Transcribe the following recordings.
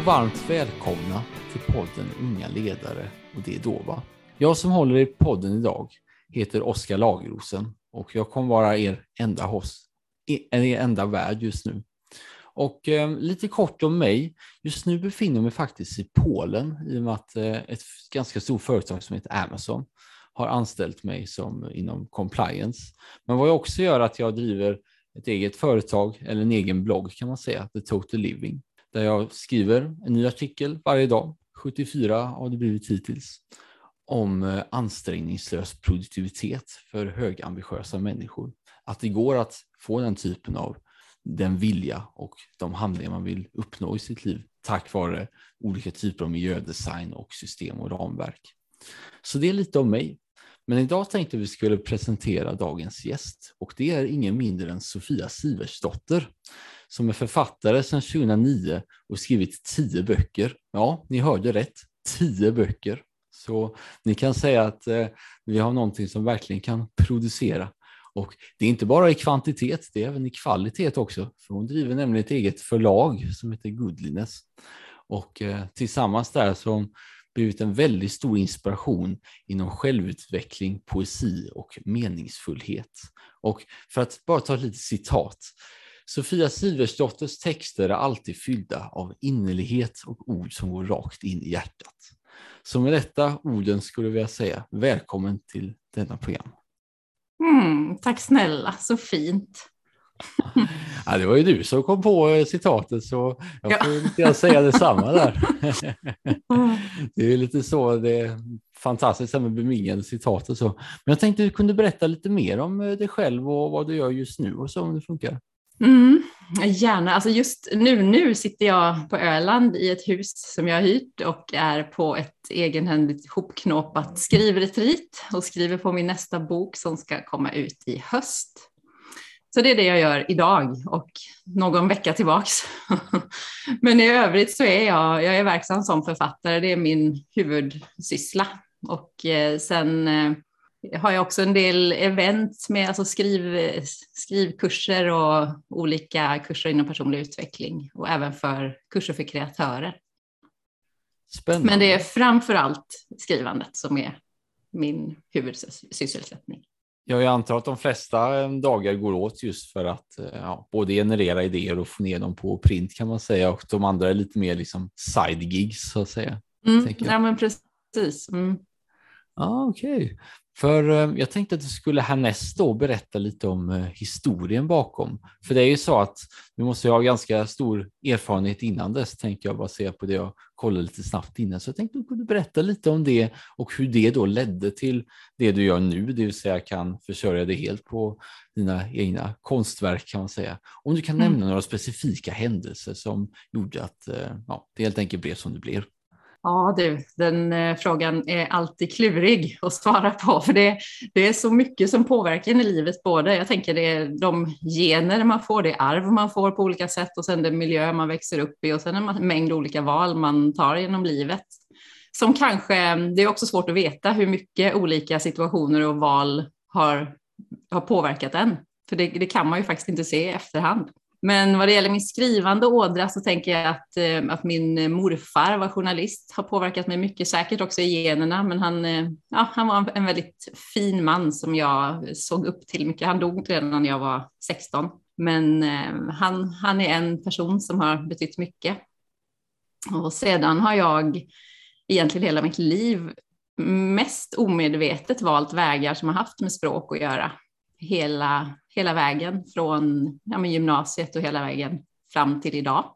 Och varmt välkomna till podden Unga ledare och det är Dova. Jag som håller i podden idag heter Oskar Lagerosen och jag kommer vara er enda host, e, er enda värd just nu. Och eh, lite kort om mig. Just nu befinner jag mig faktiskt i Polen i och med att eh, ett ganska stort företag som heter Amazon har anställt mig som inom compliance. Men vad jag också gör är att jag driver ett eget företag eller en egen blogg kan man säga, The Total Living, där jag skriver en ny artikel varje dag. 74 har det blivit hittills om eh, ansträngningslös produktivitet för högambitiösa människor. Att det går att få den typen av den vilja och de handlingar man vill uppnå i sitt liv tack vare olika typer av miljödesign och system och ramverk. Så det är lite om mig. Men idag tänkte vi skulle presentera dagens gäst och det är ingen mindre än Sofia Siversdotter som är författare sedan 2009 och skrivit tio böcker. Ja, ni hörde rätt, tio böcker. Så ni kan säga att eh, vi har någonting som verkligen kan producera. Och det är inte bara i kvantitet, det är även i kvalitet också. För hon driver nämligen ett eget förlag som heter Goodliness. Och eh, tillsammans där så har hon blivit en väldigt stor inspiration inom självutveckling, poesi och meningsfullhet. Och för att bara ta ett litet citat. Sofia Siversdotters texter är alltid fyllda av innerlighet och ord som går rakt in i hjärtat. Så med detta orden skulle jag vilja säga välkommen till denna program. Mm, tack snälla, så fint. Ja, det var ju du som kom på eh, citatet så jag får ja. säga detsamma där. Det är lite så, det är fantastiskt med bemingade citat och så. Men jag tänkte att du kunde berätta lite mer om eh, dig själv och vad du gör just nu och så om det funkar. Mm, gärna. Alltså just nu, nu sitter jag på Öland i ett hus som jag har hyrt och är på ett egenhändigt hopknåpat skrivretreat och skriver på min nästa bok som ska komma ut i höst. Så det är det jag gör idag och någon vecka tillbaks. Men i övrigt så är jag, jag är verksam som författare, det är min huvudsyssla. Och eh, sen eh, har jag också en del event med alltså skriv, skrivkurser och olika kurser inom personlig utveckling och även för kurser för kreatörer. Spännande. Men det är framför allt skrivandet som är min huvudsysselsättning. Jag antar att de flesta dagar går åt just för att eh, ja, både generera idéer och få ner dem på print kan man säga och de andra är lite mer liksom side gigs så att säga. Mm, ja men precis. Mm. Ah, Okej, okay. För eh, jag tänkte att du skulle härnäst då berätta lite om eh, historien bakom. För det är ju så att du måste ha ganska stor erfarenhet innan dess, tänker jag bara se på det jag kollade lite snabbt innan. Så jag tänkte att du kunde berätta lite om det och hur det då ledde till det du gör nu, det vill säga kan försörja dig helt på dina egna konstverk kan man säga. Om du kan mm. nämna några specifika händelser som gjorde att eh, ja, det helt enkelt blev som det blev. Ja du, den eh, frågan är alltid klurig att svara på för det, det är så mycket som påverkar en i livet. Både jag tänker det är de gener man får, det arv man får på olika sätt och sen den miljö man växer upp i och sen en mängd olika val man tar genom livet. Som kanske, det är också svårt att veta hur mycket olika situationer och val har, har påverkat en. För det, det kan man ju faktiskt inte se i efterhand. Men vad det gäller min skrivande ådra så tänker jag att, eh, att min eh, morfar var journalist har påverkat mig mycket, säkert också i generna, men han, eh, ja, han var en väldigt fin man som jag såg upp till mycket. Han dog redan när jag var 16, men han, han är en person som har betytt mycket. Och sedan har jag egentligen hela mitt liv mest omedvetet valt vägar som har haft med språk att göra hela, hela vägen från ja, gymnasiet och hela vägen fram till idag.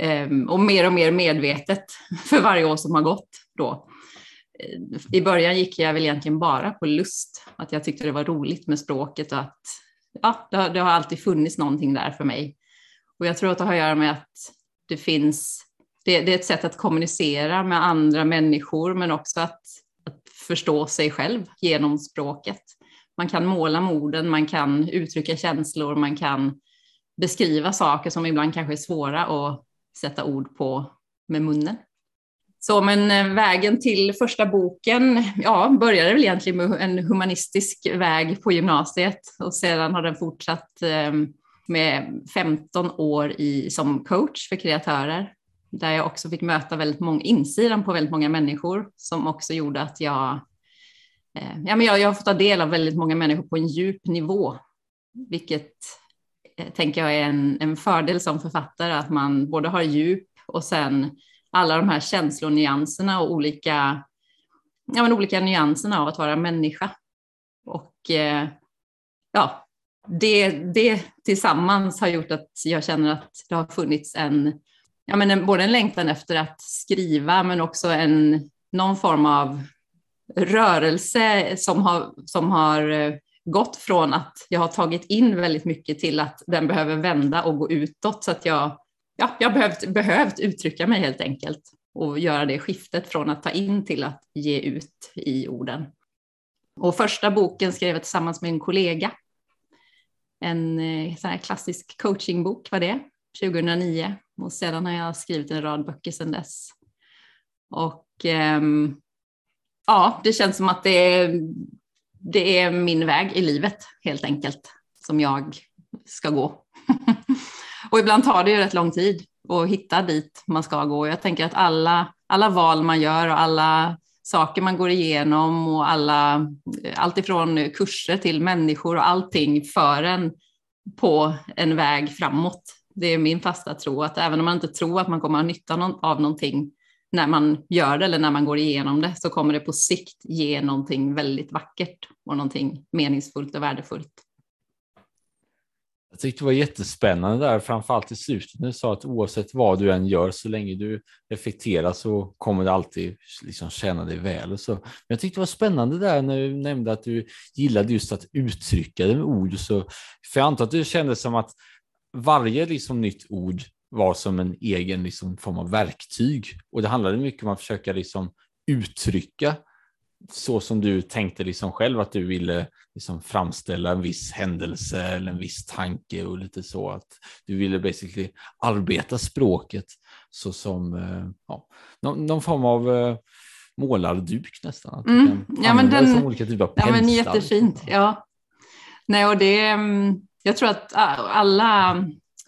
Um, och mer och mer medvetet för varje år som har gått då. I början gick jag väl egentligen bara på lust, att jag tyckte det var roligt med språket och att ja, det har, det har alltid funnits någonting där för mig. Och jag tror att det har att göra med att det finns, det, det är ett sätt att kommunicera med andra människor, men också att, att förstå sig själv genom språket man kan måla med orden, man kan uttrycka känslor, man kan beskriva saker som ibland kanske är svåra att sätta ord på med munnen. Så men eh, vägen till första boken, ja, började väl egentligen med en humanistisk väg på gymnasiet och sedan har den fortsatt ehm, med 15 år i, som coach för kreatörer där jag också fick möta väldigt många insidan på väldigt många människor som också gjorde att jag, Eh, ja, men jag, jag har fått ta del av väldigt många människor på en djup nivå, vilket eh, tänker jag är en, en fördel som författare, att man både har djup och sen alla de här känslonyanserna och olika, ja, men olika nyanserna av att vara människa. Och eh, ja, det, det tillsammans har gjort att jag känner att det har funnits en, ja, men en, både en längtan efter att skriva men också en, någon form av rörelse som har, som har eh, gått från att jag har tagit in väldigt mycket till att den behöver vända och gå utåt så att jag, ja, jag behövt, behövt uttrycka mig helt enkelt och göra det skiftet från att ta in till att ge ut i orden. Och första boken skrev jag tillsammans med en kollega. En eh, sån här klassisk coachingbok var det, 2009. Och sedan har jag skrivit en rad böcker sedan dess. Och ehm, ja, det känns som att det är, det är min väg i livet helt enkelt som jag ska gå. och ibland tar det ju rätt lång tid att hitta dit man ska gå. Jag tänker att alla, alla val man gör och alla saker man går igenom och alla, allt ifrån kurser till människor och allting för en på en väg framåt. Det är min fasta tro att även om man inte tror att man kommer ha nytta av någonting när man gör det eller när man går igenom det så kommer det på sikt ge någonting väldigt vackert och någonting meningsfullt och värdefullt. Jag tyckte det var jättespännande där, framförallt i slutet när du sa att oavsett vad du än gör, så länge du reflekterar så kommer det alltid liksom tjäna dig väl. Och så. Men jag tyckte det var spännande där när du nämnde att du gillade just att uttrycka det med ord. Så, för jag antar att det kändes som att varje liksom nytt ord var som en egen liksom form av verktyg och det handlade mycket om att försöka liksom uttrycka så som du tänkte liksom själv att du ville liksom framställa en viss händelse eller en viss tanke och lite så att du ville basically arbeta språket så som eh, ja, någon, någon form av eh, målarduk nästan. Mm. ja, men den, som olika typer av. Ja, men jättefint. Ja. Nej, och det, mm, jag tror att alla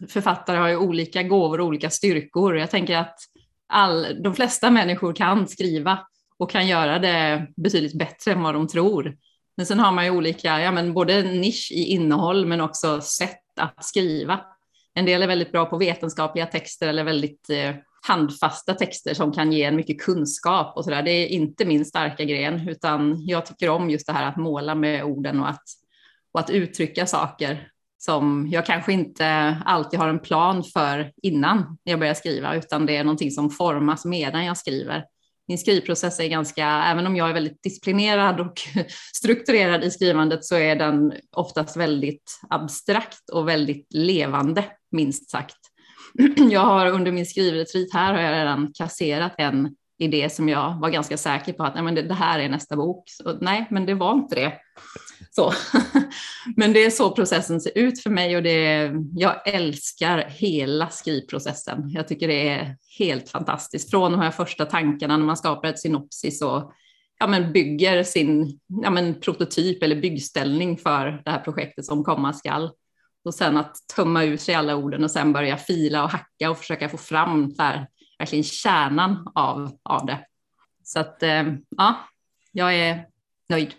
författare har ju olika gåvor och olika styrkor. Jag tänker att all, de flesta människor kan skriva och kan göra det betydligt bättre än vad de tror. Men sen har man ju olika, ja men både nisch i innehåll men också sätt att skriva. En del är väldigt bra på vetenskapliga texter eller väldigt eh, handfasta texter som kan ge en mycket kunskap och så där. Det är inte min starka gren, utan jag tycker om just det här att måla med orden och att, och att uttrycka saker som jag kanske inte alltid har en plan för innan jag börjar skriva, utan det är någonting som formas medan jag skriver min skrivprocess är ganska, även om jag är väldigt disciplinerad och strukturerad i skrivandet så är den oftast väldigt abstrakt och väldigt levande, minst sagt. Jag har under min skrivretreat här har jag redan kasserat en i det som jag var ganska säker på att nej, men det, det här är nästa bok. Så, nej, men det var inte det. Så. men det är så processen ser ut för mig och det, jag älskar hela skrivprocessen. Jag tycker det är helt fantastiskt. Från de här första tankarna när man skapar ett synopsis och ja, men bygger sin ja, men prototyp eller byggställning för det här projektet som komma skall. Och sen att tömma ut sig alla orden och sen börja fila och hacka och försöka få fram där, verkligen kärnan av, av det. Så att eh, ja, jag är nöjd.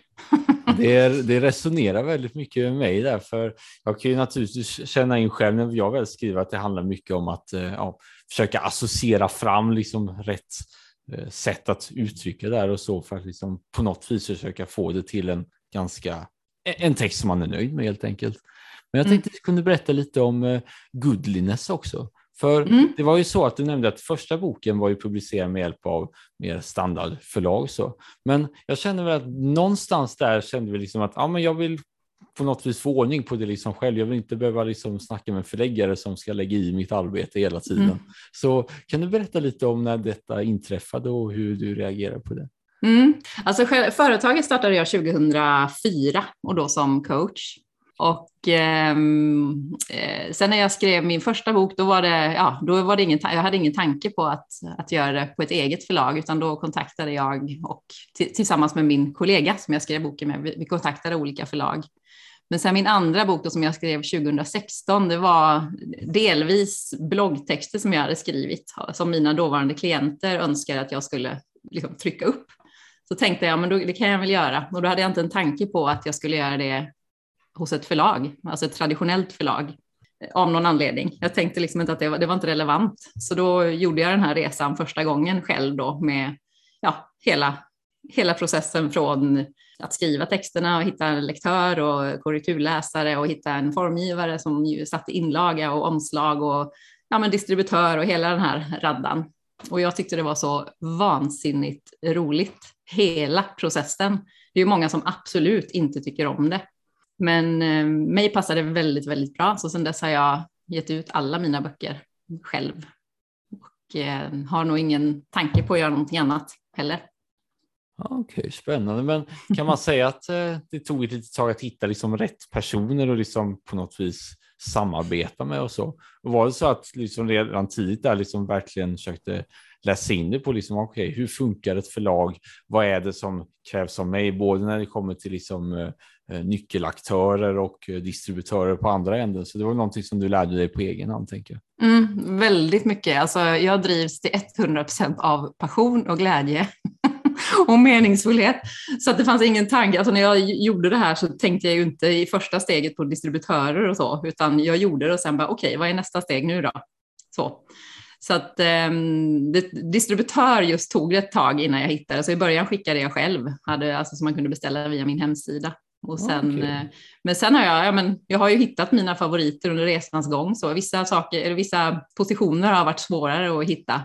det, det resonerar väldigt mycket med mig där, för jag kan ju naturligtvis känna in själv när jag väl skriver att det handlar mycket om att eh, ja, försöka associera fram liksom rätt eh, sätt att uttrycka det här och så för att liksom på något vis försöka få det till en ganska en text som man är nöjd med helt enkelt. Men jag mm. tänkte att du kunde berätta lite om Goodliness också. För mm. det var ju så att du nämnde att första boken var ju publicerad med hjälp av mer standardförlag. Så. Men jag känner väl att någonstans där kände vi liksom att ja, men jag vill på något vis få ordning på det liksom själv. Jag vill inte behöva liksom snacka med en förläggare som ska lägga i mitt arbete hela tiden. Mm. Så kan du berätta lite om när detta inträffade och hur du reagerar på det? Mm. Alltså, företaget startade jag 2004 och då som coach. Och ehm, eh, sen när jag skrev min första bok, då var det, ja, då var det ingen, jag hade ingen tanke på att, att göra det på ett eget förlag, utan då kontaktade jag och tillsammans med min kollega som jag skrev boken med, vi, vi kontaktade olika förlag Men sen min andra bok då, som jag skrev 2016, det var delvis bloggtexter som jag hade skrivit, som mina dåvarande klienter önskade att jag skulle liksom, trycka upp. Så tänkte jag, men då, det kan jag väl göra. Och då hade jag inte en tanke på att jag skulle göra det hos ett förlag, alltså ett traditionellt förlag eh, av någon anledning. Jag tänkte liksom inte att det var, det var inte relevant. Så då gjorde jag den här resan första gången själv då med ja, hela, hela processen från att skriva texterna och hitta en lektör och korrekturläsare och hitta en formgivare som ju satte inlaga och omslag och ja, men distributör och hela den här raddan. Och jag tyckte det var så vansinnigt roligt, hela processen. Det är ju många som absolut inte tycker om det. Men eh, mig passade det väldigt, väldigt bra. Så sedan dess har jag gett ut alla mina böcker själv. Och eh, har nog ingen tanke på att göra någonting annat heller. Okej, okay, spännande. Men kan man säga att eh, det tog ett litet tag att hitta liksom rätt personer och liksom på något vis samarbeta med och så? Och var det så att liksom redan tidigt där liksom verkligen försökte läsa in det på liksom, okay, hur funkar ett förlag? Vad är det som krävs av mig? Både när det kommer till liksom, eh Eh, nyckelaktörer och eh, distributörer på andra änden. Så det var någonting som du lärde dig på egen hand, tänker jag. Mm, väldigt mycket. Alltså, jag drivs till 100 procent av passion och glädje och meningsfullhet. Så att det fanns ingen tanke. Alltså när jag gjorde det här så tänkte jag ju inte i första steget på distributörer och så, utan jag gjorde det och sen bara okej, okay, vad är nästa steg nu då? Så. Så att eh, distributör just tog det ett tag innan jag hittade, så i början skickade jag själv, hade, alltså som man kunde beställa via min hemsida. Och sen, okay. eh, men sen har jag, ja, men, jag har ju hittat mina favoriter under resans gång, så vissa, saker, eller vissa positioner har varit svårare att hitta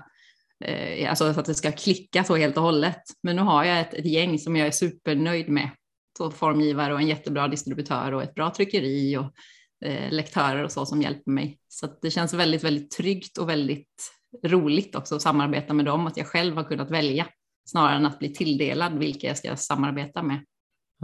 eh, alltså så att det ska klicka så helt och hållet. Men nu har jag ett, ett gäng som jag är supernöjd med. Så formgivare och en jättebra distributör och ett bra tryckeri och eh, lektörer och så som hjälper mig. Så det känns väldigt, väldigt tryggt och väldigt roligt också att samarbeta med dem, att jag själv har kunnat välja snarare än att bli tilldelad vilka jag ska samarbeta med.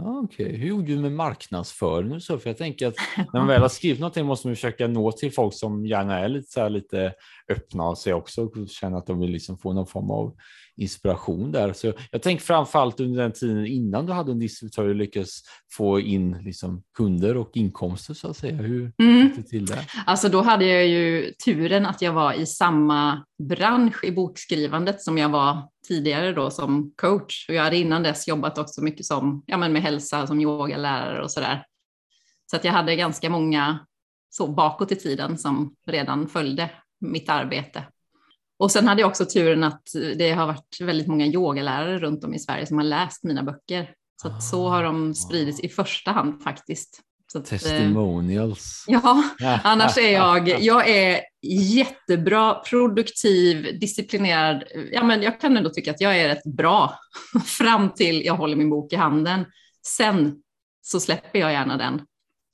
Okej, okay. hur gjorde du med marknadsföring så? För jag tänker att när man väl har skrivit någonting måste man försöka nå till folk som gärna är lite, så här, lite öppna av sig också och känna att de vill liksom få någon form av inspiration där. Så jag tänker framförallt under den tiden innan du hade en distributör och lyckades få in liksom kunder och inkomster så att säga. Hur mm. det till det? Alltså då hade jag ju turen att jag var i samma bransch i bokskrivandet som jag var tidigare då som coach och jag hade innan dess jobbat också mycket som, ja men med hälsa som yogalärare och sådär. Så att jag hade ganska många så bakåt i tiden som redan följde mitt arbete. Och sen hade jag också turen att det har varit väldigt många yogalärare runt om i Sverige som har läst mina böcker. Så att så har de spridits i första hand faktiskt. Att, Testimonials. Ja, annars är jag, jag är jättebra, produktiv, disciplinerad. Ja, men jag kan ändå tycka att jag är rätt bra fram till jag håller min bok i handen. Sen så släpper jag gärna den.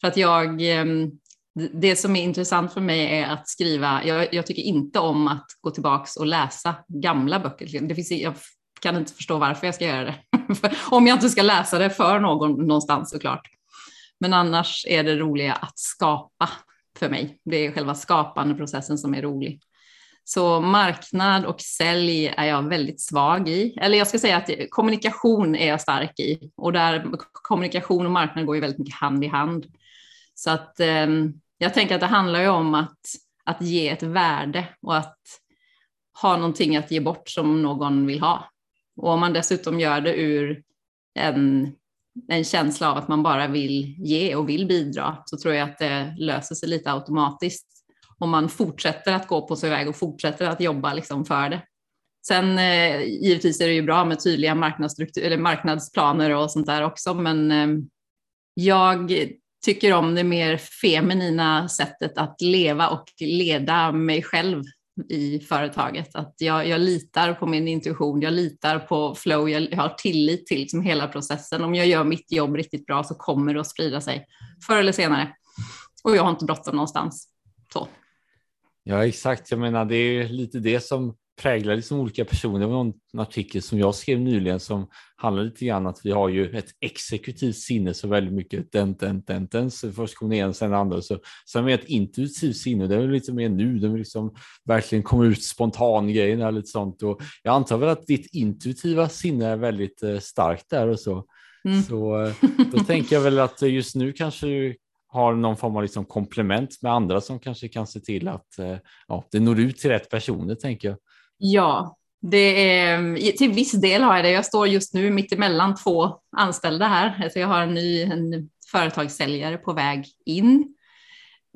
För att jag, ehm, det som är intressant för mig är att skriva, jag, jag tycker inte om att gå tillbaka och läsa gamla böcker. Det finns, jag kan inte förstå varför jag ska göra det. om jag inte ska läsa det för någon någonstans såklart. Men annars är det roliga att skapa för mig. Det är själva skapandeprocessen som är rolig. Så marknad och sälj är jag väldigt svag i. Eller jag ska säga att kommunikation är jag stark i. Och där kommunikation och marknad går ju väldigt mycket hand i hand. Så att eh, jag tänker att det handlar ju om att, att ge ett värde och att ha någonting att ge bort som någon vill ha. Och om man dessutom gör det ur en, en känsla av att man bara vill ge och vill bidra så tror jag att det löser sig lite automatiskt. Om man fortsätter att gå på sin väg och fortsätter att jobba liksom för det. Sen eh, givetvis är det ju bra med tydliga marknadsstruktur, eller marknadsplaner och sånt där också, men eh, jag tycker om det mer feminina sättet att leva och leda mig själv i företaget. Att jag, jag litar på min intuition, jag litar på flow, jag har tillit till liksom hela processen. Om jag gör mitt jobb riktigt bra så kommer det att sprida sig förr eller senare. Och jag har inte bråttom någonstans. Så. Ja, exakt. Jag menar, det är lite det som präglar liksom olika personer. Det var någon artikel som jag skrev nyligen som handlar lite grann att vi har ju ett exekutivt sinne så väldigt mycket den, den, den, den, så först kommer en, sen andra. Så, sen med ett intuitivt sinne, det är lite mer nu, det liksom verkligen kommer ut spontan grejer lite sånt. Och jag antar väl att ditt intuitiva sinne är väldigt eh, starkt där och så. Mm. Så eh, då tänker jag väl att just nu kanske har någon form av liksom komplement med andra som kanske kan se till att eh, ja, det når ut till rätt personer tänker jag. Ja, det är, till viss del har jag det. Jag står just nu mitt emellan två anställda här. Alltså jag har en ny en företagssäljare på väg in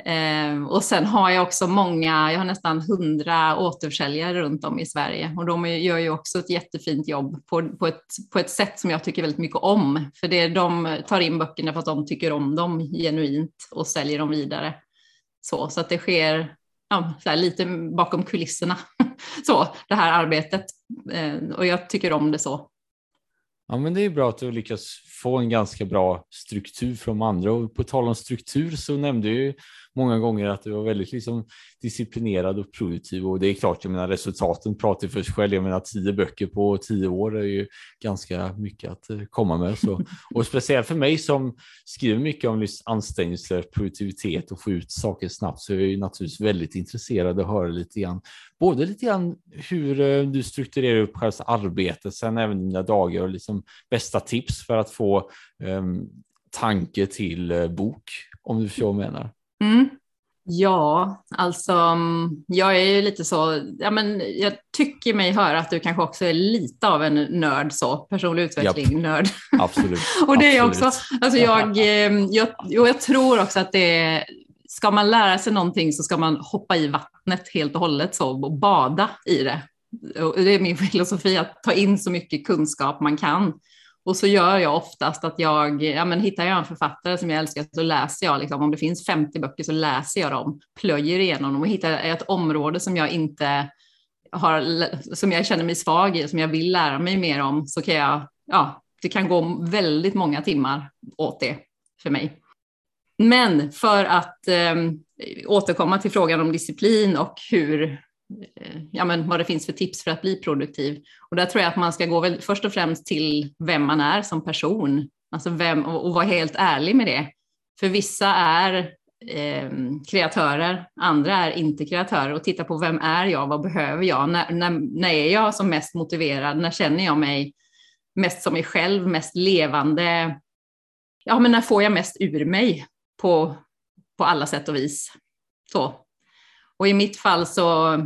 Eh, och sen har jag också många, jag har nästan hundra återförsäljare runt om i Sverige och de gör ju också ett jättefint jobb på, på, ett, på ett sätt som jag tycker väldigt mycket om. För det, de tar in böckerna för att de tycker om dem genuint och säljer dem vidare. Så, så att det sker ja, lite bakom kulisserna, så, det här arbetet. Eh, och jag tycker om det så. Ja, men det är bra att du lyckas få en ganska bra struktur från andra och på tal om struktur så nämnde ju många gånger att du var väldigt liksom disciplinerad och produktiv och det är klart, jag menar resultaten pratar för sig själv. Jag menar tio böcker på tio år är ju ganska mycket att eh, komma med. Så, och speciellt för mig som skriver mycket om ansträngningslös produktivitet och få ut saker snabbt så är jag ju naturligtvis väldigt intresserad att höra lite grann, både lite grann hur eh, du strukturerar upp själva arbetet, sen även dina dagar och liksom bästa tips för att få um, tanke till uh, bok, om du förstår vad jag menar. Mm. Ja, alltså mm, jag är ju lite så, ja men jag tycker mig höra att du kanske också är lite av en nörd så, personlig utveckling, nörd. Absolut. och det är Absolut. också, alltså jag, eh, jag, och jag tror också att det är, ska man lära sig någonting så ska man hoppa i vattnet helt och hållet så och bada i det. Och det är min filosofi att ta in så mycket kunskap man kan. Och så gör jag oftast att jag, ja men hittar jag en författare som jag älskar så läser jag, liksom, om det finns 50 böcker så läser jag dem, plöjer igenom dem och hittar ett område som jag inte har, som jag känner mig svag i, som jag vill lära mig mer om, så kan jag, ja, det kan gå väldigt många timmar åt det för mig. Men för att eh, återkomma till frågan om disciplin och hur Eh, ja, men vad det finns för tips för att bli produktiv. Och där tror jag att man ska gå väl först och främst till vem man är som person, alltså vem, och, och vara helt ärlig med det. För vissa är eh, kreatörer, andra är inte kreatörer och titta på vem är jag, vad behöver jag, när, när, när är jag som mest motiverad, när känner jag mig mest som mig själv, mest levande, ja men när får jag mest ur mig på, på alla sätt och vis. Så. Och i mitt fall så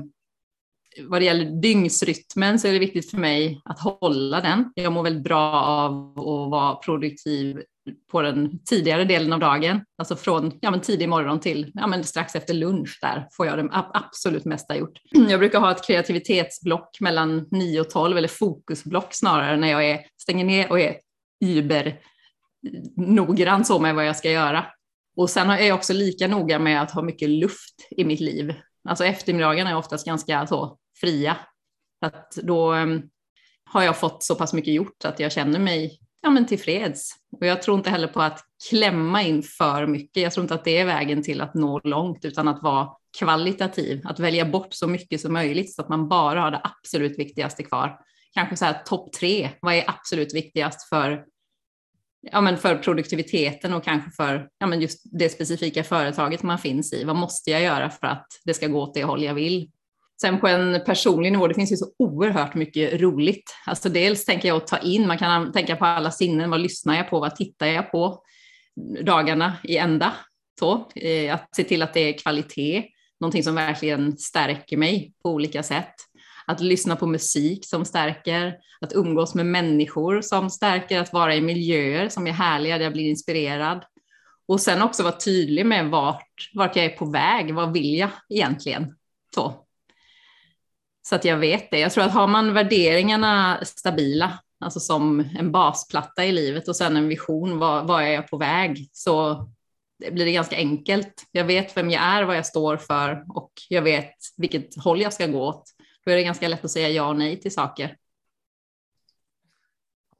vad det gäller dygnsrytmen så är det viktigt för mig att hålla den. Jag mår väldigt bra av att vara produktiv på den tidigare delen av dagen, alltså från ja, men tidig morgon till ja, men strax efter lunch. Där får jag det absolut mesta gjort. Jag brukar ha ett kreativitetsblock mellan 9 och 12, eller fokusblock snarare, när jag är, stänger ner och är über noggrann så med vad jag ska göra. Och sen är jag också lika noga med att ha mycket luft i mitt liv. Alltså eftermiddagarna är oftast ganska så fria. Att då ehm, har jag fått så pass mycket gjort att jag känner mig ja, men tillfreds. Och jag tror inte heller på att klämma in för mycket. Jag tror inte att det är vägen till att nå långt, utan att vara kvalitativ, att välja bort så mycket som möjligt så att man bara har det absolut viktigaste kvar. Kanske så här topp tre, vad är absolut viktigast för, ja, men för produktiviteten och kanske för ja, men just det specifika företaget man finns i. Vad måste jag göra för att det ska gå åt det håll jag vill? Sen på en personlig nivå, det finns ju så oerhört mycket roligt. Alltså dels tänker jag att ta in, man kan tänka på alla sinnen, vad lyssnar jag på, vad tittar jag på dagarna i ända? Så, eh, att se till att det är kvalitet, någonting som verkligen stärker mig på olika sätt. Att lyssna på musik som stärker, att umgås med människor som stärker, att vara i miljöer som är härliga, där jag blir inspirerad. Och sen också vara tydlig med vart, vart jag är på väg, vad vill jag egentligen? Så, så att jag vet det. Jag tror att har man värderingarna stabila, alltså som en basplatta i livet och sen en vision, vad, vad är jag på väg? Så blir det ganska enkelt. Jag vet vem jag är, vad jag står för och jag vet vilket håll jag ska gå åt. Då är det ganska lätt att säga ja och nej till saker.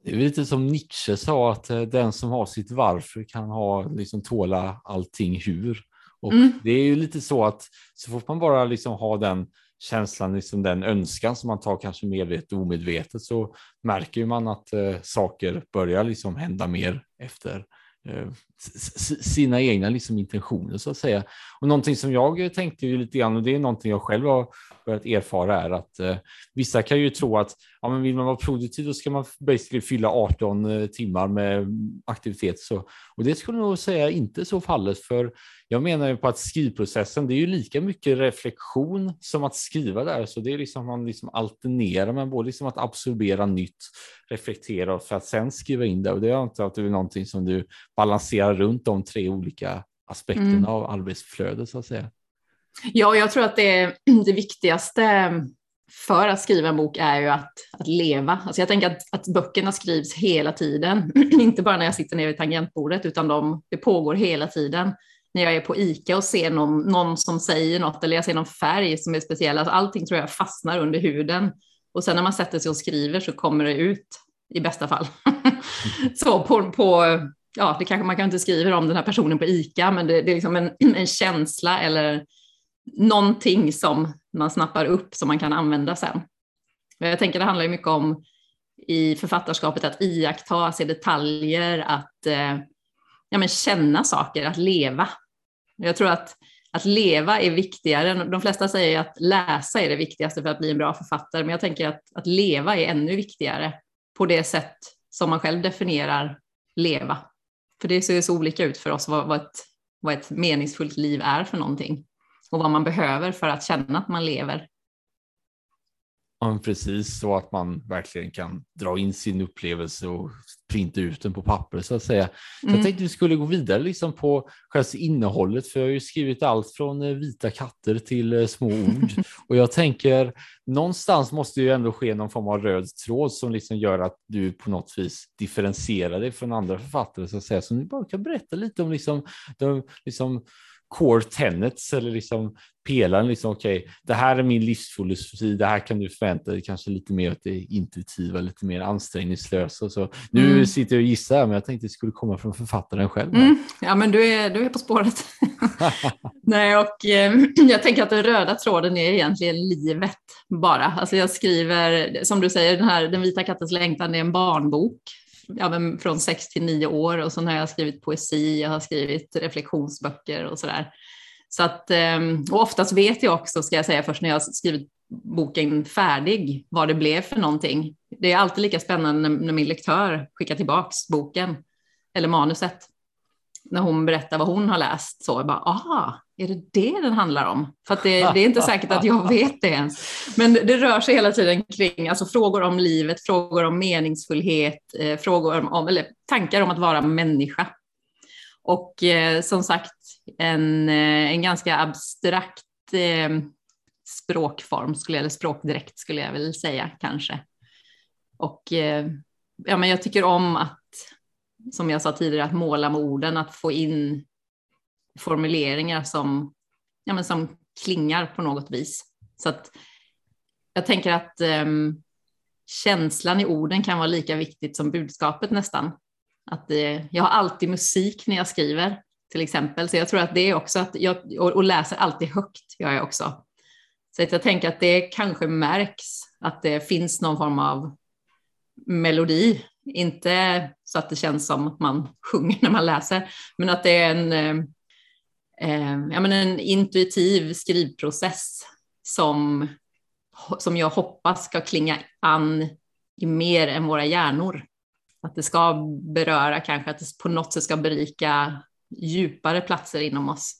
Det är lite som Nietzsche sa att eh, den som har sitt varför kan ha liksom tåla allting hur. Och mm. det är ju lite så att så fort man bara liksom har den känslan, liksom den önskan som man tar kanske medvetet och omedvetet så märker man att eh, saker börjar liksom hända mer efter Eh, sina egna liksom intentioner så att säga. Och någonting som jag tänkte ju lite grann och det är någonting jag själv har börjat erfara är att eh, vissa kan ju tro att ja, men vill man vara produktiv då ska man basically fylla 18 eh, timmar med aktivitet. Så, och det skulle nog säga inte så fallet, för jag menar ju på att skrivprocessen, det är ju lika mycket reflektion som att skriva där, så det är liksom man liksom alternerar, men både liksom att absorbera nytt, reflektera för att sen skriva in det. Och det är inte att det är någonting som du balanserar runt de tre olika aspekterna mm. av arbetsflödet så att säga. Ja, jag tror att det, det viktigaste för att skriva en bok är ju att, att leva. Alltså jag tänker att, att böckerna skrivs hela tiden, inte bara när jag sitter nere vid tangentbordet, utan de, det pågår hela tiden. När jag är på ICA och ser någon, någon som säger något eller jag ser någon färg som är speciell, alltså allting tror jag fastnar under huden. Och sen när man sätter sig och skriver så kommer det ut i bästa fall. så på, på, ja, det kanske man kan inte skriva om den här personen på ICA, men det, det är liksom en, en känsla eller någonting som man snappar upp som man kan använda sen. Jag tänker det handlar ju mycket om i författarskapet att iaktta, se detaljer, att eh, ja, men känna saker, att leva. Jag tror att, att leva är viktigare. De flesta säger att läsa är det viktigaste för att bli en bra författare, men jag tänker att, att leva är ännu viktigare på det sätt som man själv definierar leva. För det ser så olika ut för oss vad, vad, ett, vad ett meningsfullt liv är för någonting och vad man behöver för att känna att man lever. Ja, precis så att man verkligen kan dra in sin upplevelse och printa ut den på papper så att säga. Så mm. Jag tänkte vi skulle gå vidare liksom på själva innehållet, för jag har ju skrivit allt från eh, vita katter till eh, små ord och jag tänker någonstans måste ju ändå ske någon form av röd tråd som liksom gör att du på något vis differentierar dig från andra författare så att säga. Så ni bara kan berätta lite om liksom, de, liksom core tenets eller liksom pelaren. Liksom, okay, det här är min livsfilosofi. Det här kan du förvänta dig kanske lite mer åt det intuitiva, lite mer ansträngningslösa. Så nu mm. sitter jag och gissar, men jag tänkte det skulle komma från författaren själv. Mm. Ja, men du är, du är på spåret. Nej, och eh, jag tänker att den röda tråden är egentligen livet bara. Alltså jag skriver, som du säger, den här Den vita kattens längtan, är en barnbok ja, men från sex till nio år och sen har jag skrivit poesi, jag har skrivit reflektionsböcker och sådär. Så att, ehm, och oftast vet jag också, ska jag säga först när jag har skrivit boken färdig, vad det blev för någonting. Det är alltid lika spännande när min lektör skickar tillbaks boken eller manuset när hon berättar vad hon har läst så jag bara, aha, är det det den handlar om? För det, det, är inte säkert att jag vet det ens. Men det rör sig hela tiden kring alltså, frågor om livet, frågor om meningsfullhet, eh, frågor om, eller tankar om att vara människa. Och eh, som sagt, en, eh, en ganska abstrakt eh, språkform, skulle, eller språkdräkt skulle jag väl säga kanske. Och eh, ja, men jag tycker om att som jag sa tidigare, att måla med orden, att få in formuleringar som, ja, men som klingar på något vis. Så att jag tänker att um, känslan i orden kan vara lika viktigt som budskapet nästan. Att uh, jag har alltid musik när jag skriver till exempel, så jag tror att det är också att jag och, och läser alltid högt gör jag också. Så att jag tänker att det kanske märks att det finns någon form av melodi inte så att det känns som att man sjunger när man läser, men att det är en, ehm, Eh, ja, men en intuitiv skrivprocess som, som jag hoppas ska klinga an i mer än våra hjärnor. Att det ska beröra, kanske att det på något sätt ska berika djupare platser inom oss.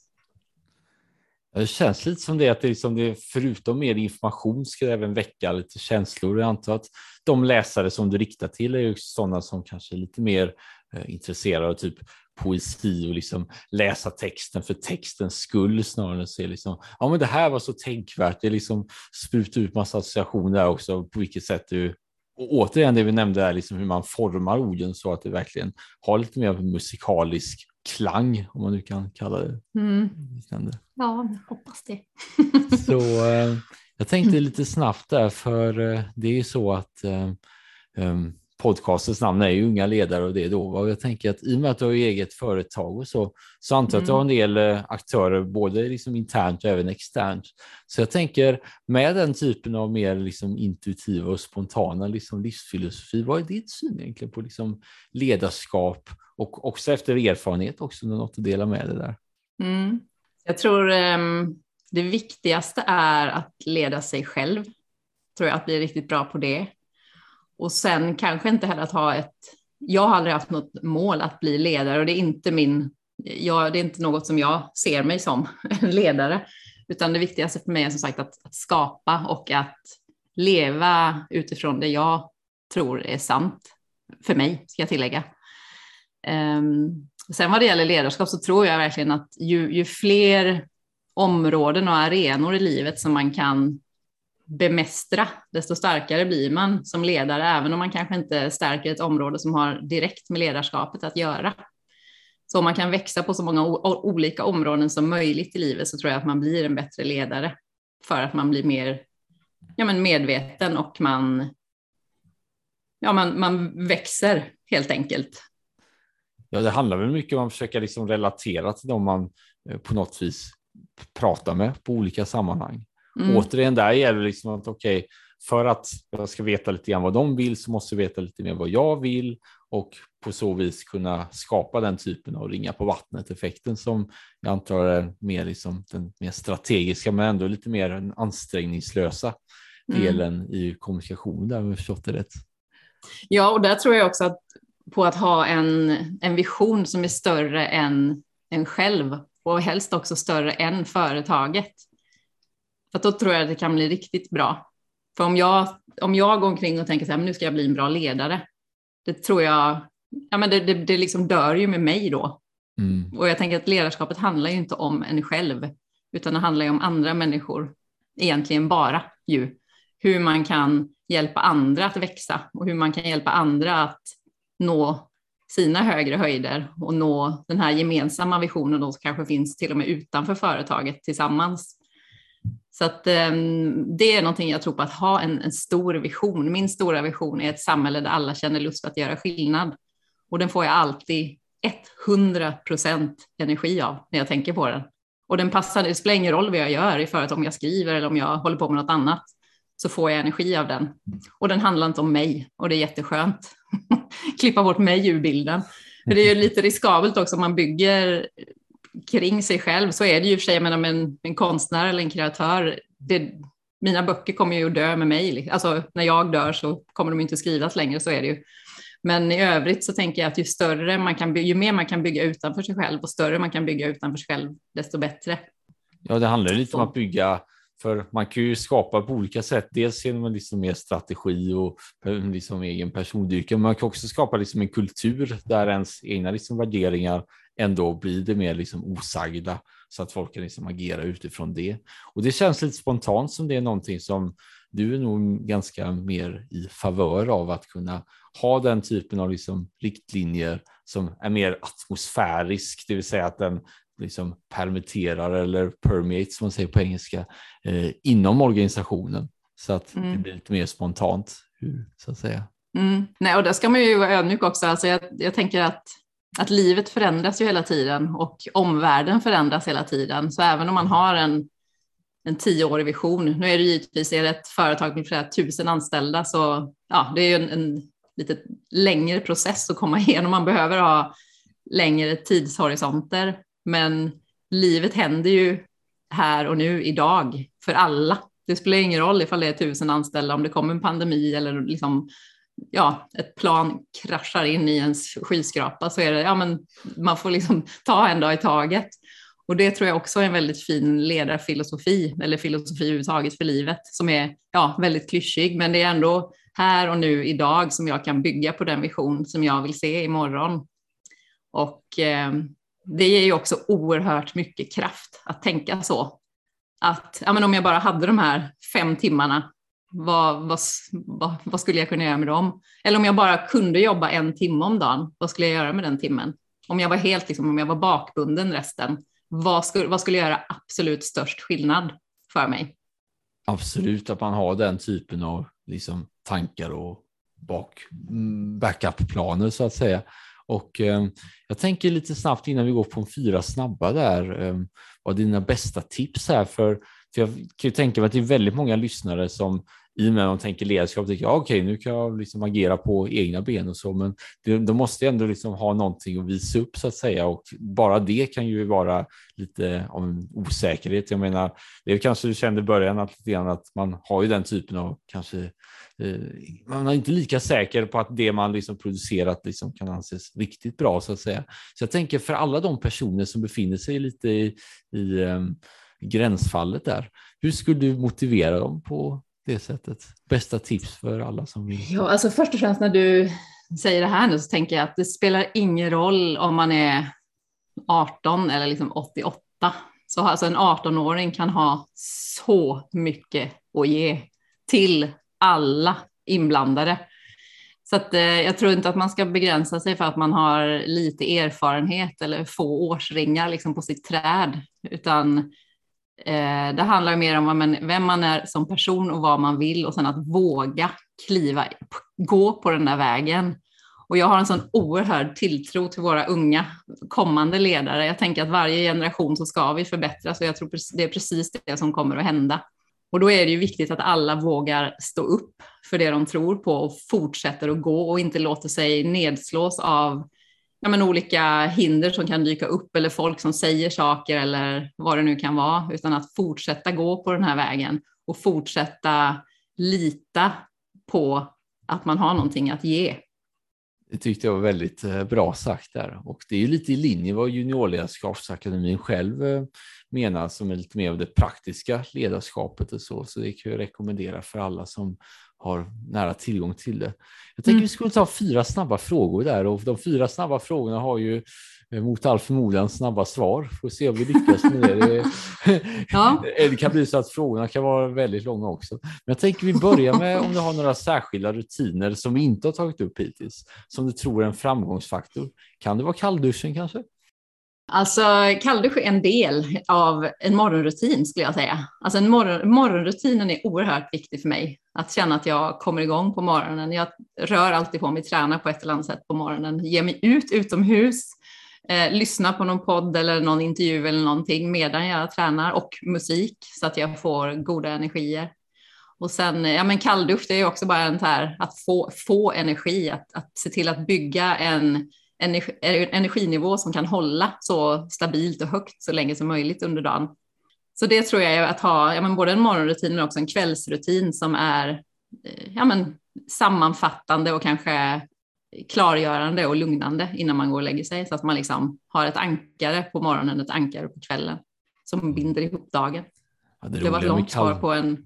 Det känns lite som det att det, liksom det förutom mer information ska det även väcka lite känslor. Jag antar att de läsare som du riktar till är ju sådana som kanske är lite mer eh, intresserade av typ poesi och liksom läsa texten för textens skull snarare än att se liksom, ja men det här var så tänkvärt, det liksom sprutar ut massa associationer också på vilket sätt du och återigen det vi nämnde är liksom hur man formar orden så att det verkligen har lite mer musikalisk klang, om man nu kan kalla det. Mm. Ja, hoppas det. så eh, jag tänkte lite snabbt där, för eh, det är ju så att eh, um, podcastens namn är ju Unga ledare och det då. Och jag tänker att i och med att du har eget företag och så, så antar jag att du har en del eh, aktörer, både liksom internt och även externt. Så jag tänker med den typen av mer liksom intuitiva och spontana liksom livsfilosofi, vad är ditt syn egentligen på liksom ledarskap och också efter erfarenhet också, något att dela med dig där? Mm. Jag tror um, det viktigaste är att leda sig själv, tror jag, att bli riktigt bra på det och sen kanske inte heller att ha ett, jag har aldrig haft något mål att bli ledare och det är inte min, jag, det är inte något som jag ser mig som en ledare, utan det viktigaste för mig är som sagt att, att skapa och att leva utifrån det jag tror är sant för mig, ska jag tillägga. Um, sen vad det gäller ledarskap så tror jag verkligen att ju, ju fler områden och arenor i livet som man kan bemästra, desto starkare blir man som ledare, även om man kanske inte stärker ett område som har direkt med ledarskapet att göra. Så om man kan växa på så många olika områden som möjligt i livet så tror jag att man blir en bättre ledare för att man blir mer ja, men medveten och man, ja, man, man växer helt enkelt. Ja, det handlar väl mycket om att försöka liksom relatera till dem man eh, på något vis pratar med på olika sammanhang. Mm. Återigen, där gäller det liksom att okej, okay, för att jag ska veta lite grann vad de vill så måste jag veta lite mer vad jag vill och på så vis kunna skapa den typen av ringa på vattnet effekten som jag antar är mer liksom den mer strategiska men ändå lite mer den ansträngningslösa mm. delen mm. i kommunikation där om jag förstått det rätt. Ja, och där tror jag också att på att ha en, en vision som är större än en själv och helst också större än företaget. För då tror jag att det kan bli riktigt bra. För om jag, om jag går omkring och tänker så här, nu ska jag bli en bra ledare, det tror jag, ja men det, det, det liksom dör ju med mig då. Mm. Och jag tänker att ledarskapet handlar ju inte om en själv, utan det handlar ju om andra människor, egentligen bara ju. Hur man kan hjälpa andra att växa och hur man kan hjälpa andra att nå sina högre höjder och nå den här gemensamma visionen då som kanske finns till och med utanför företaget tillsammans. Så att um, det är någonting jag tror på att ha en, en, stor vision. Min stora vision är ett samhälle där alla känner lust att göra skillnad. Och den får jag alltid 100 procent energi av när jag tänker på den. Och den passar, det spelar ingen roll vad jag gör i företag, om jag skriver eller om jag håller på med något annat, så får jag energi av den. Och den handlar inte om mig och det är jätteskönt. Klippa bort mig ur bilden. För det är ju lite riskabelt också om man bygger kring sig själv så är det ju för sig, menar med en, en konstnär eller en kreatör, det, mina böcker kommer ju att dö med mig. Alltså när jag dör så kommer de inte skrivas längre, så är det ju. Men i övrigt så tänker jag att ju större man kan ju mer man kan bygga utanför sig själv och större man kan bygga utanför sig själv, desto bättre. Ja, det handlar lite om att bygga för man kan ju skapa på olika sätt, dels genom en liksom mer strategi och liksom egen persondyrkan, men man kan också skapa liksom en kultur där ens egna liksom värderingar ändå blir det mer liksom osagda så att folk kan liksom agera utifrån det. Och det känns lite spontant som det är någonting som du är nog ganska mer i favör av att kunna ha den typen av liksom riktlinjer som är mer atmosfärisk, det vill säga att den liksom permitterar eller permeate som man säger på engelska eh, inom organisationen så att mm. det blir lite mer spontant så att säga. Mm. Nej, och där ska man ju vara ödmjuk också. Alltså jag, jag tänker att att livet förändras ju hela tiden och omvärlden förändras hela tiden. Så även om man har en, en tioårig vision, nu är det givetvis är det ett företag med flera tusen anställda, så ja, det är ju en, en lite längre process att komma igenom. Man behöver ha längre tidshorisonter, men livet händer ju här och nu idag för alla. Det spelar ingen roll ifall det är tusen anställda, om det kommer en pandemi eller liksom ja, ett plan kraschar in i ens skyskrapa så är det, ja men man får liksom ta en dag i taget. Och det tror jag också är en väldigt fin ledarfilosofi, eller filosofi överhuvudtaget för livet, som är ja, väldigt klyschig, men det är ändå här och nu idag som jag kan bygga på den vision som jag vill se imorgon. Och eh, det ger ju också oerhört mycket kraft att tänka så. Att ja, men om jag bara hade de här fem timmarna vad, vad, vad, vad, skulle jag kunna göra med dem? Eller om jag bara kunde jobba en timme om dagen, vad skulle jag göra med den timmen? Om jag var helt, liksom, om jag var bakbunden resten, vad skulle, vad skulle göra absolut störst skillnad för mig? Absolut, att man har den typen av liksom, tankar och bak, mm, backup-planer så att säga. Och eh, jag tänker lite snabbt innan vi går på en fyra snabba där, eh, vad dina bästa tips här för, för jag kan ju tänka mig att det är väldigt många lyssnare som i och med att de tänker ledarskap, tycker jag okej, okay, nu kan jag liksom agera på egna ben och så, men det, de måste ändå liksom ha någonting att visa upp så att säga och bara det kan ju vara lite av en osäkerhet. Jag menar, det kanske du kände i början att, att man har ju den typen av kanske eh, man är inte lika säker på att det man liksom producerat liksom kan anses riktigt bra så att säga. Så jag tänker för alla de personer som befinner sig lite i, i um, gränsfallet där, hur skulle du motivera dem på det sättet? Bästa tips för alla som vill? Ja, alltså först och främst när du säger det här nu så tänker jag att det spelar ingen roll om man är 18 eller liksom 88. Så alltså en 18-åring kan ha så mycket att ge till alla inblandade. Så att, eh, jag tror inte att man ska begränsa sig för att man har lite erfarenhet eller få årsringar liksom på sitt träd, utan eh, det handlar mer om men, vem man är som person och vad man vill och sen att våga kliva, gå på den där vägen. Och jag har en sån oerhörd tilltro till våra unga kommande ledare. Jag tänker att varje generation så ska vi förbättras och jag tror det är precis det som kommer att hända. Och då är det ju viktigt att alla vågar stå upp för det de tror på och fortsätter att gå och inte låter sig nedslås av ja, men olika hinder som kan dyka upp eller folk som säger saker eller vad det nu kan vara, utan att fortsätta gå på den här vägen och fortsätta lita på att man har någonting att ge. Det tyckte jag var väldigt eh, bra sagt där. Och det är ju lite i linje vad juniorledarskapsakademin själv eh, menar som är lite mer av det praktiska ledarskapet och så, så det kan jag rekommendera för alla som har nära tillgång till det. Jag tänker mm. vi skulle ta fyra snabba frågor där och de fyra snabba frågorna har ju eh, mot all förmodan snabba svar. Får se om vi lyckas med det. Ja. det kan bli så att frågorna kan vara väldigt långa också. Men jag tänker vi börjar med om du har några särskilda rutiner som vi inte har tagit upp hittills, som du tror är en framgångsfaktor. Kan det vara kallduschen kanske? Alltså kalldusch är en del av en morgonrutin skulle jag säga. Alltså en morgon, morgonrutinen är oerhört viktig för mig. Att känna att jag kommer igång på morgonen. Jag rör alltid på mig, tränar på ett eller annat sätt på morgonen, ger mig ut utomhus, eh, lyssnar på någon podd eller någon intervju eller någonting medan jag tränar och musik så att jag får goda energier. Och sen, ja men kalldusch det är också bara en här att få, få energi, att, att se till att bygga en energinivå som kan hålla så stabilt och högt så länge som möjligt under dagen. Så det tror jag är att ha ja, men både en morgonrutin men också en kvällsrutin som är eh, ja, men sammanfattande och kanske klargörande och lugnande innan man går och lägger sig så att man liksom har ett ankare på morgonen, ett ankare på kvällen som binder ihop dagen. Ja, det, det var ett långt svar på en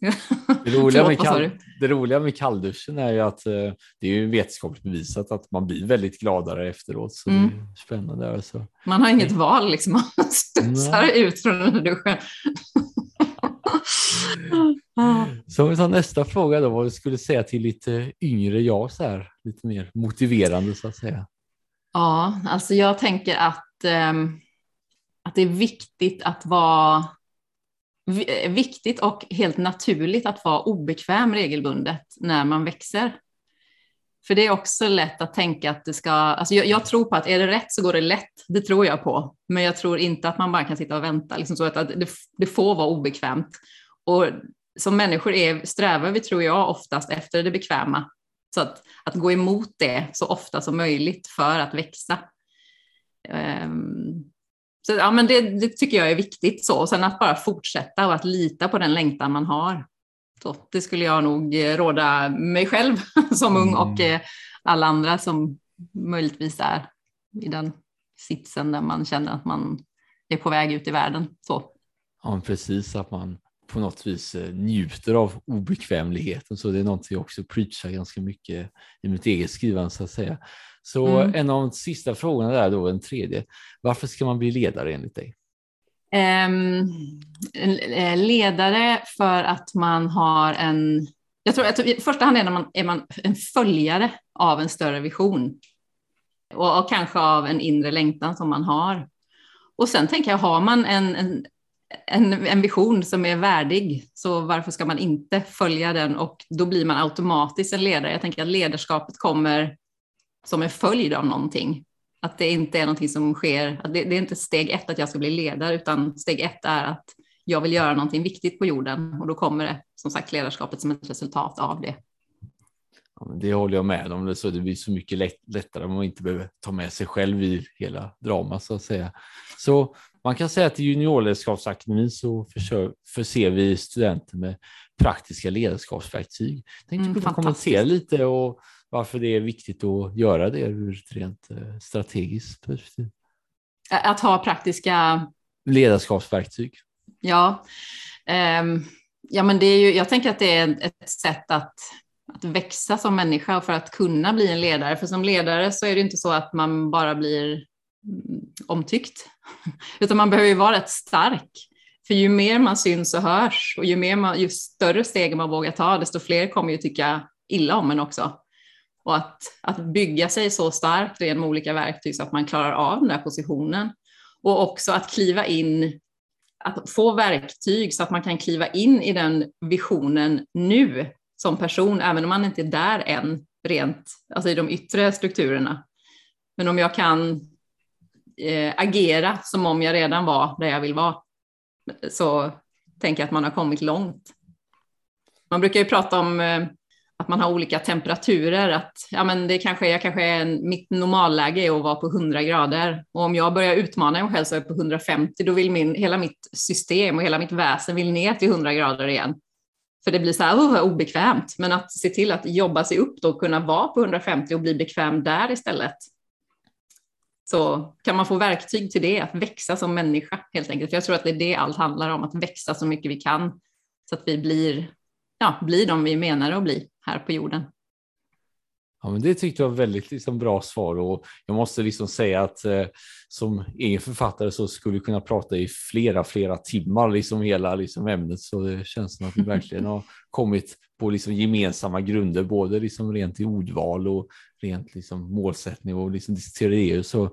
det roliga, med kall, det roliga med kallduschen är ju att eh, det är ju vetenskapligt bevisat att man blir väldigt gladare efteråt. Så mm. det är spännande. Alltså. Man har inget val, liksom. man studsar Nej. ut från den här duschen. så om vi tar nästa fråga då, vad du skulle säga till lite yngre jag, så här, lite mer motiverande så att säga. Ja, alltså jag tänker att, um, att det är viktigt att vara Eh, viktigt och helt naturligt att vara obekväm regelbundet när man växer. För det är också lätt att tänka att det ska, alltså jag, jag, tror på att är det rätt så går det lätt, det tror jag på. Men jag tror inte att man bara kan sitta och vänta, liksom så att det, det får vara obekvämt. Och som människor är, strävar vi, tror jag, oftast efter det bekväma. Så att, att gå emot det så ofta som möjligt för att växa. Um, så ja, men det, det, tycker jag är viktigt. Så. Och sen att bara fortsätta och att lita på den längtan man har. Så, det skulle jag nog råda mig själv som ung och mm. eh, alla andra som möjligtvis är i den sitsen där man känner att man är på väg ut i världen. Så. Ja, precis, att man på något vis eh, njuter av obekvämligheten. Så det är någonting jag också preachar ganska mycket i mitt eget skrivande så att säga. Så mm. en av de sista frågorna där då, en tredje. Varför ska man bli ledare enligt dig? Um, ledare för att man har en... Jag tror att i första hand är man, är man en följare av en större vision och, och, kanske av en inre längtan som man har. Och sen tänker jag, har man en, en, en, en vision som är värdig, så varför ska man inte följa den? Och då blir man automatiskt en ledare. Jag tänker att ledarskapet kommer som en följd av någonting. Att det inte är någonting som sker, att det, det, är inte steg ett att jag ska bli ledare, utan steg ett är att jag vill göra någonting viktigt på jorden och då kommer det som sagt ledarskapet som ett resultat av det. Ja, det håller jag med om. Så det blir så mycket lätt, lättare om man inte behöver ta med sig själv i hela dramat så att säga. Så man kan säga att i juniorledarskapsakademin så förser vi studenter med praktiska ledarskapsverktyg. Tänkte mm, kunna kommentera lite och varför det är viktigt att göra det ur ett rent eh, strategiskt perspektiv. Att ha praktiska ledarskapsverktyg. Ja, um, ja men det är ju, jag tänker att det är ett sätt att, att växa som människa för att kunna bli en ledare. För som ledare så är det inte så att man bara blir mm, omtyckt, utan man behöver ju vara rätt stark. För ju mer man syns och hörs och ju, mer man, ju större steg man vågar ta, desto fler kommer ju tycka illa om en också. Och att, att bygga sig så starkt genom olika verktyg så att man klarar av den där positionen. Och också att kliva in, att få verktyg så att man kan kliva in i den visionen nu som person, även om man inte är där än, rent, alltså i de yttre strukturerna. Men om jag kan eh, agera som om jag redan var där jag vill vara, så tänker jag att man har kommit långt. Man brukar ju prata om eh, att man har olika temperaturer. Att, ja, men det kanske, jag kanske är, mitt normalläge är att vara på 100 grader. Och om jag börjar utmana mig själv så är jag på 150, då vill min, hela mitt system och hela mitt väsen vill ner till 100 grader igen. För det blir så här oh, obekvämt. Men att se till att jobba sig upp då och kunna vara på 150 och bli bekväm där istället. Så kan man få verktyg till det, att växa som människa helt enkelt. För jag tror att det är det allt handlar om, att växa så mycket vi kan. Så att vi blir, ja, blir de vi menar att bli här på jorden. Ja, men det tyckte jag var väldigt liksom, bra svar och jag måste liksom säga att eh, som egen författare så skulle vi kunna prata i flera, flera timmar liksom hela liksom, ämnet. Så det känns som att vi verkligen har kommit på liksom, gemensamma grunder, både liksom, rent i ordval och rent liksom, målsättning och liksom, det. Så,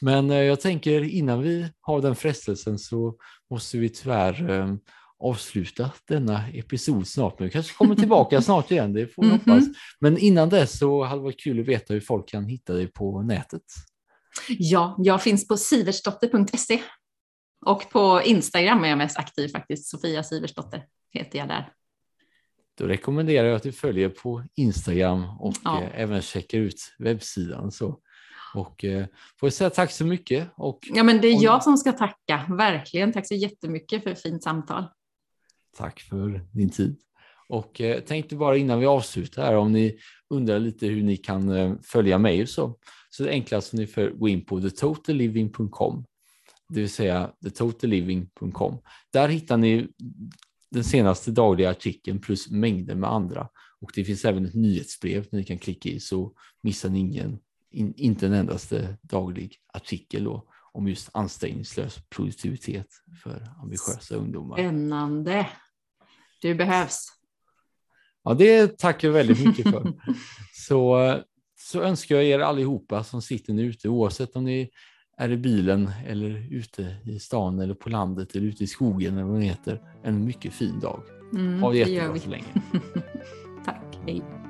men eh, jag tänker innan vi har den frestelsen så måste vi tyvärr eh, avsluta denna episod snart. Men vi kanske kommer tillbaka snart igen, det får vi mm -hmm. hoppas. Men innan dess så hade det varit kul att veta hur folk kan hitta dig på nätet. Ja, jag finns på siversdotter.se och på Instagram är jag mest aktiv faktiskt. Sofia Siversdotter heter jag där. Då rekommenderar jag att du följer på Instagram och ja. eh, även checkar ut webbsidan. Så. Och eh, får jag säga tack så mycket. Och, ja, men det är jag som ska tacka. Verkligen. Tack så jättemycket för ett fint samtal. Tack för din tid. Och eh, tänkte bara innan vi avslutar här om ni undrar lite hur ni kan eh, följa mig så, så det enklast ni får gå in på thetotalliving.com, det vill säga thetotalliving.com. Där hittar ni den senaste dagliga artikeln plus mängder med andra och det finns även ett nyhetsbrev ni kan klicka i så missar ni ingen, in, inte en endaste daglig artikel då, om just ansträngningslös produktivitet för ambitiösa ungdomar. Spännande. Du behövs. Ja, det tackar jag väldigt mycket för. så, så önskar jag er allihopa som sitter nu ute, oavsett om ni är i bilen eller ute i stan eller på landet eller ute i skogen eller vad det heter, en mycket fin dag. Mm, ha det jättebra så länge. Tack, hej.